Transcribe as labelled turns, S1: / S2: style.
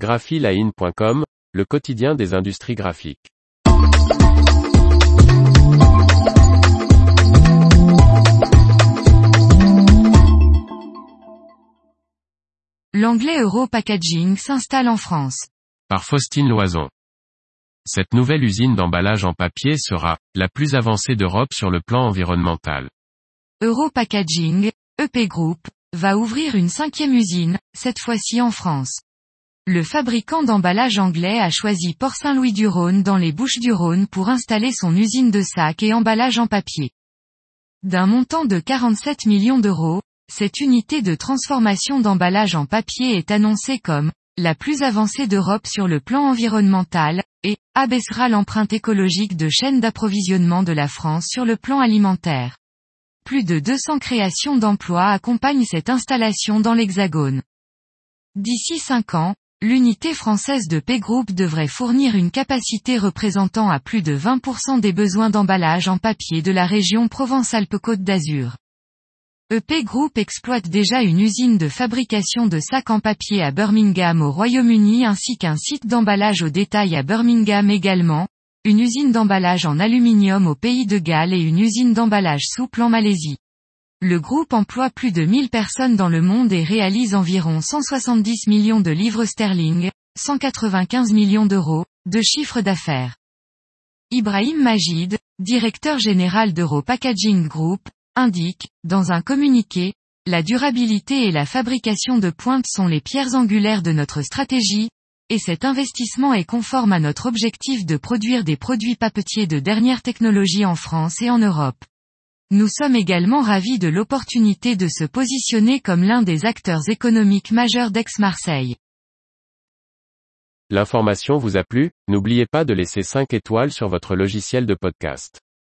S1: graphiline.com, le quotidien des industries graphiques.
S2: L'anglais Euro Packaging s'installe en France.
S1: Par Faustine Loison. Cette nouvelle usine d'emballage en papier sera la plus avancée d'Europe sur le plan environnemental.
S2: Euro Packaging, EP Group, va ouvrir une cinquième usine, cette fois-ci en France. Le fabricant d'emballage anglais a choisi Port-Saint-Louis-du-Rhône dans les Bouches-du-Rhône pour installer son usine de sacs et emballage en papier. D'un montant de 47 millions d'euros, cette unité de transformation d'emballage en papier est annoncée comme la plus avancée d'Europe sur le plan environnemental, et abaissera l'empreinte écologique de chaîne d'approvisionnement de la France sur le plan alimentaire. Plus de 200 créations d'emplois accompagnent cette installation dans l'Hexagone. D'ici 5 ans, l'unité française de P-Group devrait fournir une capacité représentant à plus de 20% des besoins d'emballage en papier de la région Provence-Alpes-Côte d'Azur. EP Group exploite déjà une usine de fabrication de sacs en papier à Birmingham au Royaume-Uni ainsi qu'un site d'emballage au détail à Birmingham également, une usine d'emballage en aluminium au pays de Galles et une usine d'emballage souple en Malaisie. Le groupe emploie plus de 1000 personnes dans le monde et réalise environ 170 millions de livres sterling, 195 millions d'euros, de chiffre d'affaires. Ibrahim Majid, directeur général d'Euro Packaging Group, indique, dans un communiqué, la durabilité et la fabrication de pointe sont les pierres angulaires de notre stratégie, et cet investissement est conforme à notre objectif de produire des produits papetiers de dernière technologie en France et en Europe. Nous sommes également ravis de l'opportunité de se positionner comme l'un des acteurs économiques majeurs d'Aix-Marseille.
S1: L'information vous a plu, n'oubliez pas de laisser 5 étoiles sur votre logiciel de podcast.